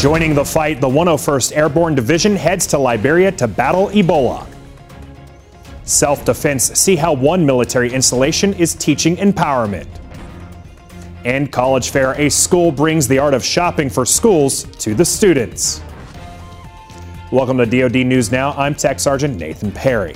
Joining the fight, the 101st Airborne Division heads to Liberia to battle Ebola. Self defense see how one military installation is teaching empowerment. And College Fair, a school brings the art of shopping for schools to the students. Welcome to DoD News Now. I'm Tech Sergeant Nathan Perry.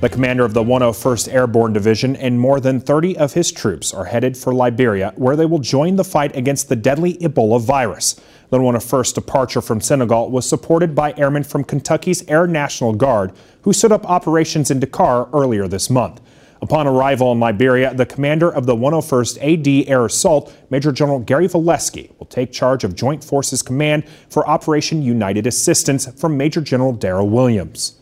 The commander of the 101st Airborne Division and more than 30 of his troops are headed for Liberia, where they will join the fight against the deadly Ebola virus. The 101st departure from Senegal was supported by airmen from Kentucky's Air National Guard, who set up operations in Dakar earlier this month. Upon arrival in Liberia, the commander of the 101st AD Air Assault, Major General Gary Volesky, will take charge of Joint Forces Command for Operation United Assistance from Major General Daryl Williams.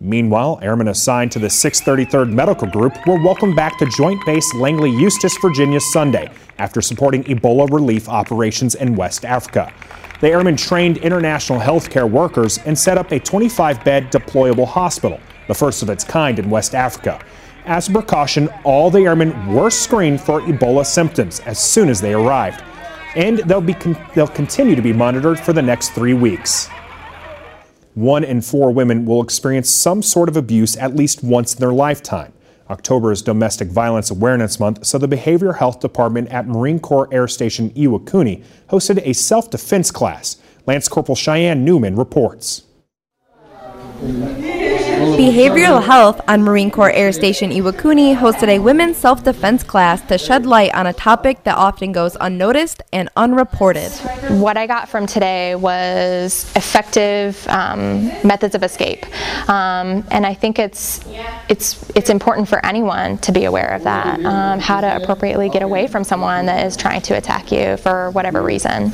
Meanwhile, airmen assigned to the 633rd Medical Group were welcomed back to Joint Base Langley Eustis, Virginia Sunday after supporting Ebola relief operations in West Africa. The airmen trained international healthcare workers and set up a 25 bed deployable hospital, the first of its kind in West Africa. As a precaution, all the airmen were screened for Ebola symptoms as soon as they arrived, and they'll, be con- they'll continue to be monitored for the next three weeks one in four women will experience some sort of abuse at least once in their lifetime. October is Domestic Violence Awareness Month, so the Behavioral Health Department at Marine Corps Air Station Iwakuni hosted a self defense class. Lance Corporal Cheyenne Newman reports. Behavioral Health on Marine Corps Air Station Iwakuni hosted a women's self defense class to shed light on a topic that often goes unnoticed and unreported. What I got from today was effective um, methods of escape, um, and I think it's it's it's important for anyone to be aware of that. Um, how to appropriately get away from someone that is trying to attack you for whatever reason.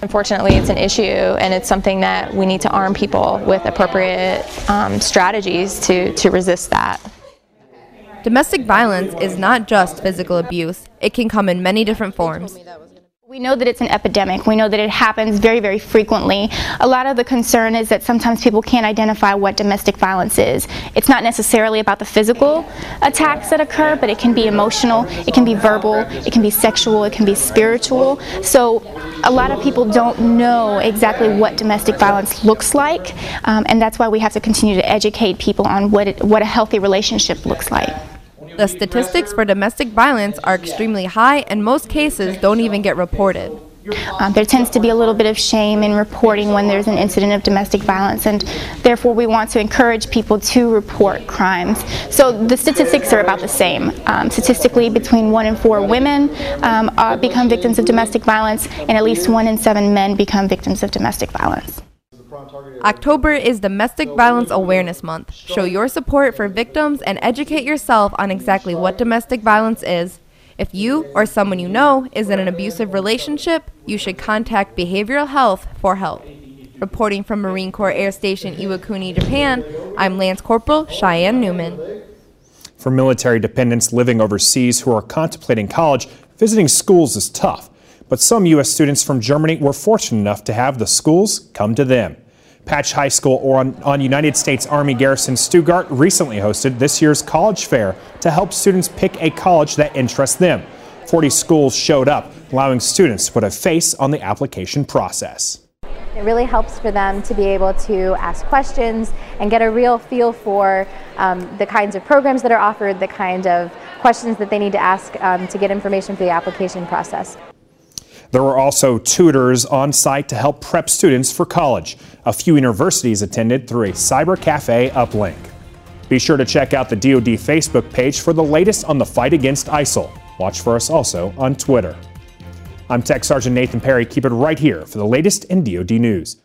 Unfortunately, it's an issue, and it's something that we need to arm people with appropriate um, strategies to, to resist that. Domestic violence is not just physical abuse, it can come in many different forms. We know that it's an epidemic. We know that it happens very, very frequently. A lot of the concern is that sometimes people can't identify what domestic violence is. It's not necessarily about the physical attacks that occur, but it can be emotional, it can be verbal, it can be sexual, it can be spiritual. So a lot of people don't know exactly what domestic violence looks like, um, and that's why we have to continue to educate people on what, it, what a healthy relationship looks like. The statistics for domestic violence are extremely high, and most cases don't even get reported. Um, there tends to be a little bit of shame in reporting when there's an incident of domestic violence, and therefore we want to encourage people to report crimes. So the statistics are about the same. Um, statistically, between one in four women um, become victims of domestic violence, and at least one in seven men become victims of domestic violence. October is Domestic Violence Awareness Month. Show your support for victims and educate yourself on exactly what domestic violence is. If you or someone you know is in an abusive relationship, you should contact Behavioral Health for help. Reporting from Marine Corps Air Station Iwakuni, Japan, I'm Lance Corporal Cheyenne Newman. For military dependents living overseas who are contemplating college, visiting schools is tough. But some U.S. students from Germany were fortunate enough to have the schools come to them. Patch High School on, on United States Army Garrison Stuttgart recently hosted this year's college fair to help students pick a college that interests them. 40 schools showed up, allowing students to put a face on the application process. It really helps for them to be able to ask questions and get a real feel for um, the kinds of programs that are offered, the kind of questions that they need to ask um, to get information for the application process. There were also tutors on site to help prep students for college. A few universities attended through a cyber cafe uplink. Be sure to check out the DoD Facebook page for the latest on the fight against ISIL. Watch for us also on Twitter. I'm Tech Sergeant Nathan Perry. Keep it right here for the latest in DoD news.